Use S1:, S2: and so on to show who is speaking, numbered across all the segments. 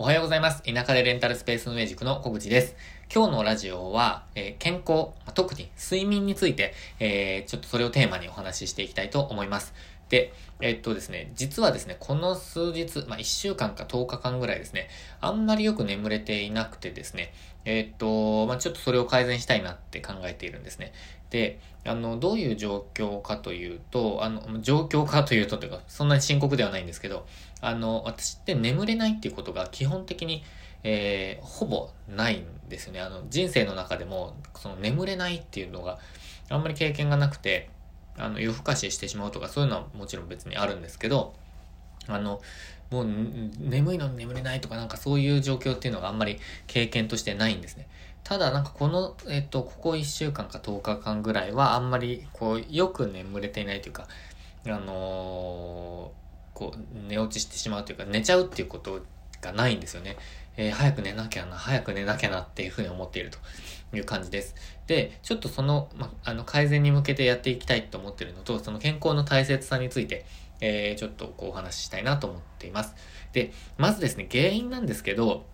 S1: おはようございます。田舎でレンタルスペース運営塾の小口です。今日のラジオは、えー、健康、特に睡眠について、えー、ちょっとそれをテーマにお話ししていきたいと思います。で、えっとですね、実はですね、この数日、まあ、1週間か10日間ぐらいですね、あんまりよく眠れていなくてですね、えっと、まあ、ちょっとそれを改善したいなって考えているんですね。で、あの、どういう状況かというと、あの、状況かというとというか、そんなに深刻ではないんですけど、あの、私って眠れないっていうことが基本的に、えー、ほぼないんですよね。あの、人生の中でも、その眠れないっていうのがあんまり経験がなくて、あの、夜更かししてしまうとかそういうのはもちろん別にあるんですけど、あの、もう眠いのに眠れないとかなんかそういう状況っていうのがあんまり経験としてないんですね。ただなんかこの、えっと、ここ1週間か10日間ぐらいはあんまりこうよく眠れていないというか、あのー、こう寝落ちしてしまうというか寝ちゃうっていうことがないんですよね。えー、早く寝なきゃな、早く寝なきゃなっていうふうに思っているという感じです。で、ちょっとその、ま、あの、改善に向けてやっていきたいと思っているのと、その健康の大切さについて、えー、ちょっとこうお話ししたいなと思っています。で、まずですね、原因なんですけど、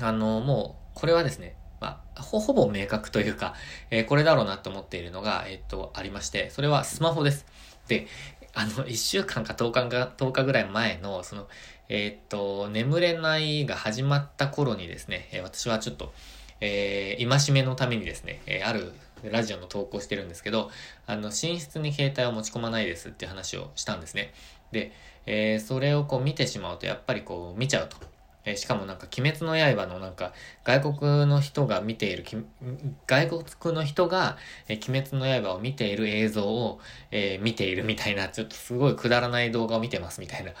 S1: あの、もう、これはですね、まあ、ほ、ほぼ明確というか、えー、これだろうなと思っているのが、えっと、ありまして、それはスマホです。で、あの、1週間か10日か、10日ぐらい前の、その、えっと、眠れないが始まった頃にですね、え私はちょっと、えー、戒めのためにですね、え、あるラジオの投稿してるんですけど、あの、寝室に携帯を持ち込まないですって話をしたんですね。で、えー、それをこう見てしまうと、やっぱりこう見ちゃうと。えー、しかもなんか、鬼滅の刃のなんか、外国の人が見ている、外国の人が、えー、鬼滅の刃を見ている映像を、え、見ているみたいな、ちょっとすごいくだらない動画を見てますみたいな、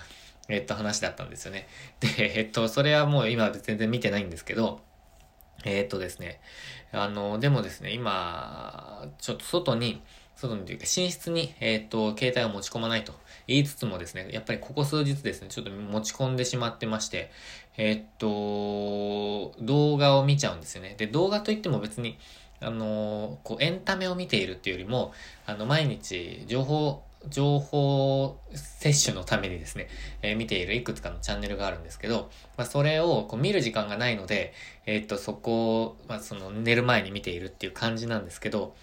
S1: えっと話だったんですよね。で、えっと、それはもう今全然見てないんですけど、えー、っとですね、あの、でもですね、今、ちょっと外に、外にというか寝室に、えー、っと、携帯を持ち込まないと言いつつもですね、やっぱりここ数日ですね、ちょっと持ち込んでしまってまして、えー、っと、動画を見ちゃうんですよね。で、動画といっても別に、あの、こう、エンタメを見ているっていうよりも、あの、毎日、情報情報摂取のためにですね、えー、見ているいくつかのチャンネルがあるんですけど、まあ、それをこう見る時間がないので、えー、っと、そこを、まあ、その寝る前に見ているっていう感じなんですけど、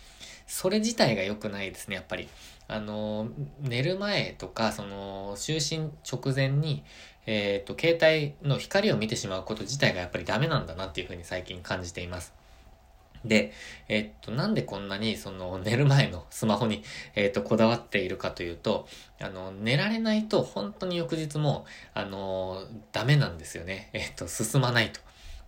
S1: それ自体が良くないですね、やっぱり。あの、寝る前とか、その、就寝直前に、えー、っと、携帯の光を見てしまうこと自体がやっぱりダメなんだなっていうふうに最近感じています。で、えっと、なんでこんなに、その、寝る前のスマホに、えっと、こだわっているかというと、あの、寝られないと、本当に翌日も、あの、ダメなんですよね。えっと、進まないと。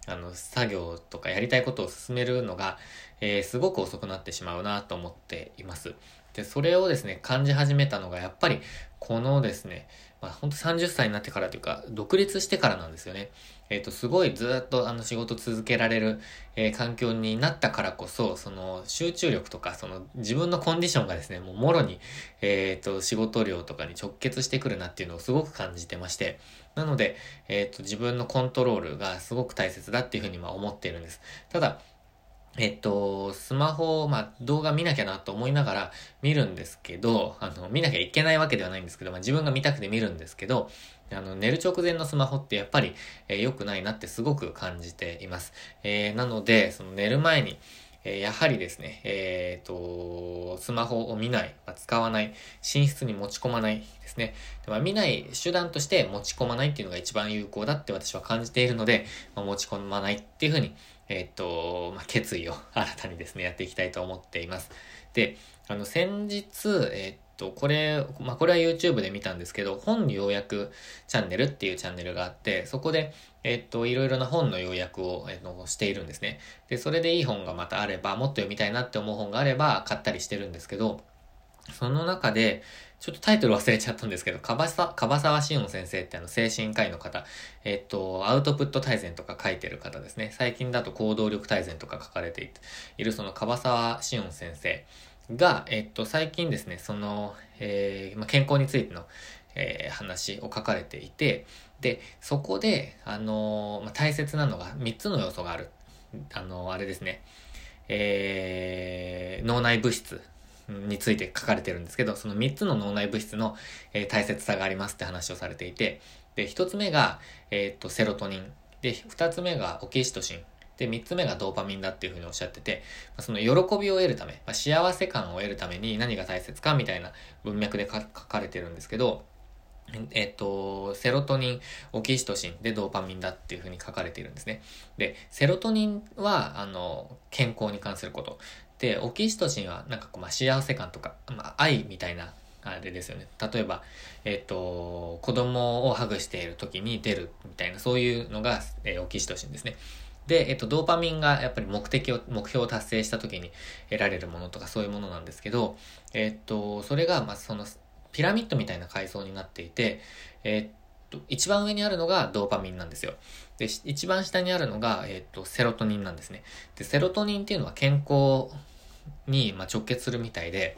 S1: あの、作業とかやりたいことを進めるのが、えー、すごく遅くなってしまうなと思っています。で、それをですね、感じ始めたのが、やっぱり、このですね、まあ、本当30歳になってからというか、独立してからなんですよね。えっ、ー、と、すごいずっとあの仕事続けられる、えー、環境になったからこそ、その集中力とか、その自分のコンディションがですね、もうもろに、えっ、ー、と、仕事量とかに直結してくるなっていうのをすごく感じてまして、なので、えっ、と、自分のコントロールがすごく大切だっていうふうにまあ思っているんです。ただ、えっと、スマホを、まあ、動画見なきゃなと思いながら見るんですけど、あの、見なきゃいけないわけではないんですけど、まあ、自分が見たくて見るんですけど、あの、寝る直前のスマホってやっぱり、えー、良くないなってすごく感じています。えー、なので、その寝る前に、えー、やはりですね、えっ、と、スマホを見ない、まあ、使わない、寝室に持ち込まないですね。でまあ、見ない手段として持ち込まないっていうのが一番有効だって私は感じているので、まあ、持ち込まないっていうふうに、えっ、と、まあ、決意を 新たにですね、やっていきたいと思っています。で、あの、先日、えっ、と、これ、まあ、これは YouTube で見たんですけど、本要約チャンネルっていうチャンネルがあって、そこで、えっと、いろいろな本の要約を、えっと、しているんですね。で、それでいい本がまたあれば、もっと読みたいなって思う本があれば、買ったりしてるんですけど、その中で、ちょっとタイトル忘れちゃったんですけど、かばさ、かばさわしおん先生ってあの精神科医の方、えっと、アウトプット大全とか書いてる方ですね。最近だと行動力大全とか書かれている、そのかばさわしおん先生が、えっと、最近ですね、その、えー、まあ、健康についての、えー、話を書かれていて、で、そこで、あのー、まあ、大切なのが3つの要素がある。あのあれですね、え脳内物質について書かれてるんですけど、その3つの脳内物質の、え大切さがありますって話をされていて、で、1つ目が、えっと、セロトニン。で、二つ目がオキシトシン。で、三つ目がドーパミンだっていうふうにおっしゃってて、その喜びを得るため、まあ、幸せ感を得るために何が大切かみたいな文脈で書かれてるんですけど、えっと、セロトニン、オキシトシンでドーパミンだっていうふうに書かれているんですね。で、セロトニンは、あの、健康に関すること。で、オキシトシンは、なんかこう、まあ、幸せ感とか、まあ、愛みたいな、あれですよね。例えば、えっと、子供をハグしている時に出るみたいな、そういうのが、えー、オキシトシンですね。で、えっと、ドーパミンがやっぱり目的を、目標を達成した時に得られるものとかそういうものなんですけど、えっと、それが、まあ、その、ピラミッドみたいな階層になっていて、えっと、一番上にあるのがドーパミンなんですよ。で、一番下にあるのが、えっと、セロトニンなんですね。で、セロトニンっていうのは健康に、まあ、直結するみたいで、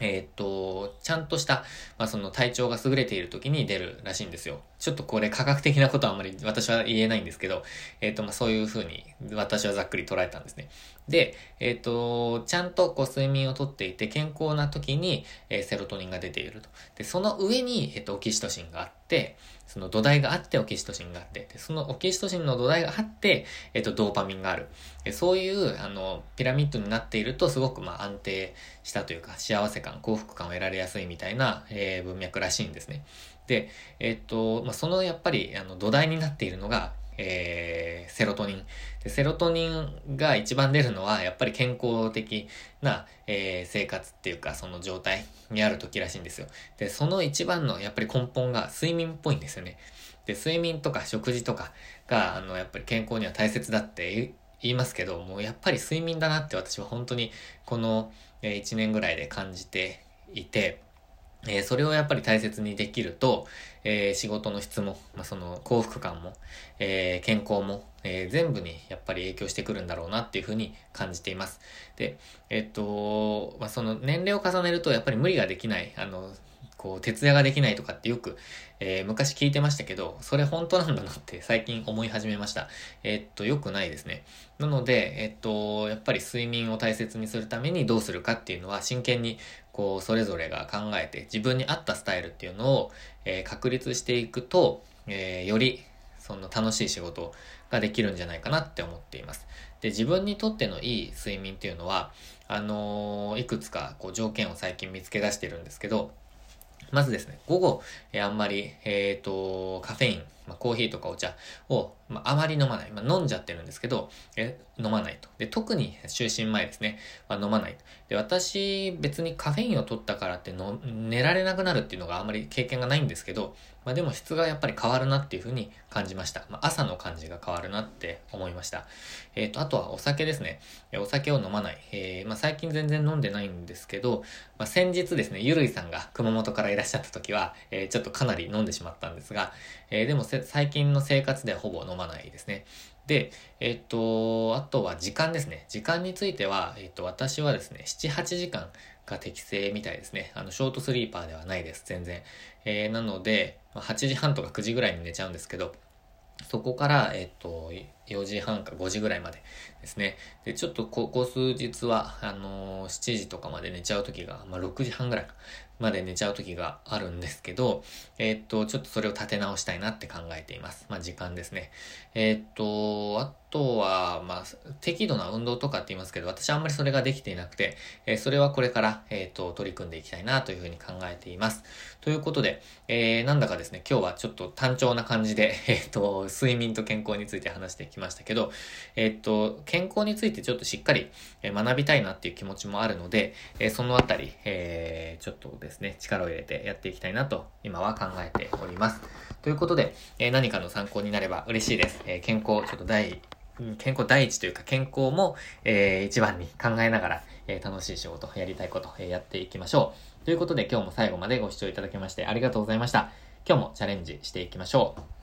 S1: え、っと、ちゃんとした、まあ、その体調が優れている時に出るらしいんですよ。ちょっとこれ科学的なことはあんまり私は言えないんですけど、えー、っと、まあ、そういうふうに私はざっくり捉えたんですね。で、えー、っと、ちゃんとこう睡眠をとっていて健康な時に、えセロトニンが出ていると。で、その上に、えっと、オキシトシンがあって、その土台があってオキシトシンがあって、でそのオキシトシンの土台があって、えっと、ドーパミンがある。そういう、あの、ピラミッドになっていると、すごく、まあ、安定したというか、幸せ感、幸福感を得られやすいみたいな、えー、文脈らしいんですね。で、えっと、まあ、その、やっぱり、あの、土台になっているのが、えー、セロトニンで。セロトニンが一番出るのは、やっぱり健康的な、えー、生活っていうか、その状態にある時らしいんですよ。で、その一番のやっぱり根本が睡眠っぽいんですよね。で、睡眠とか食事とかが、あの、やっぱり健康には大切だって言いますけど、もうやっぱり睡眠だなって私は本当にこの1年ぐらいで感じていて、えー、それをやっぱり大切にできると、えー、仕事の質も、まあ、その幸福感も、えー、健康も、え全部にやっぱり影響してくるんだろうなっていうふうに感じています。で、えっと、まあ、その年齢を重ねるとやっぱり無理ができない、あの、こう、徹夜ができないとかってよく、えー、昔聞いてましたけど、それ本当なんだなって最近思い始めました。えー、っと、良くないですね。なので、えー、っと、やっぱり睡眠を大切にするためにどうするかっていうのは真剣に、こう、それぞれが考えて、自分に合ったスタイルっていうのを、え確立していくと、えより、その楽しい仕事ができるんじゃないかなって思っています。で、自分にとってのいい睡眠っていうのは、あのいくつかこう条件を最近見つけ出してるんですけど、まずですね、午後、えー、あんまり、えっ、ー、と、カフェイン、まあ、コーヒーとかお茶を、まあ、あまり飲まない。まあ、飲んじゃってるんですけど、え飲まないと。で、特に就寝前ですね、まあ、飲まない。で、私、別にカフェインを取ったからっての寝られなくなるっていうのがあんまり経験がないんですけど、まあ、でも質がやっぱり変わるなっていうふうに感じました。まあ、朝の感じが変わるなって思いました。えっ、ー、と、あとはお酒ですね。お酒を飲まない。えー、まあ、最近全然飲んでないんですけど、まあ、先日ですね、ゆるいさんが熊本からいらっしゃった時は、えー、ちょっとかなり飲んでしまったんですが、えー、でも最近の生活ではほぼ飲まないですね。で、えっと、あとは時間ですね。時間については、えっと、私はですね、7、8時間が適正みたいですね。あの、ショートスリーパーではないです、全然。えー、なので、8時半とか9時ぐらいに寝ちゃうんですけど、そこから、えっと、4時半か5時ぐらいまでですね。で、ちょっとここ数日は、あのー、7時とかまで寝ちゃう時が、まあ、6時半ぐらいまで寝ちゃう時があるんですけど、え、っと、ちょっとそれを立て直したいなって考えています。まあ、時間ですね。え、っと、あとは、まあ、適度な運動とかって言いますけど、私はあんまりそれができていなくて、えー、それはこれから、えっと、取り組んでいきたいなというふうに考えています。ということで、えー、なんだかですね、今日はちょっと単調な感じで、えっと、睡眠と健康について話してきましたけど、えっと、健康についてちょっとしっかり学びたいなっていう気持ちもあるので、えそのあたり、えーちょっとですね、ですね力を入れてやっていきたいなと、今は考えております。ということで、え何かの参考になれば嬉しいです。え健康、ちょっと第、健康第一というか健康も、え一番に考えながら、え楽しい仕事、やりたいこと、えやっていきましょう。ということで今日も最後までご視聴いただきましてありがとうございました。今日もチャレンジしていきましょう。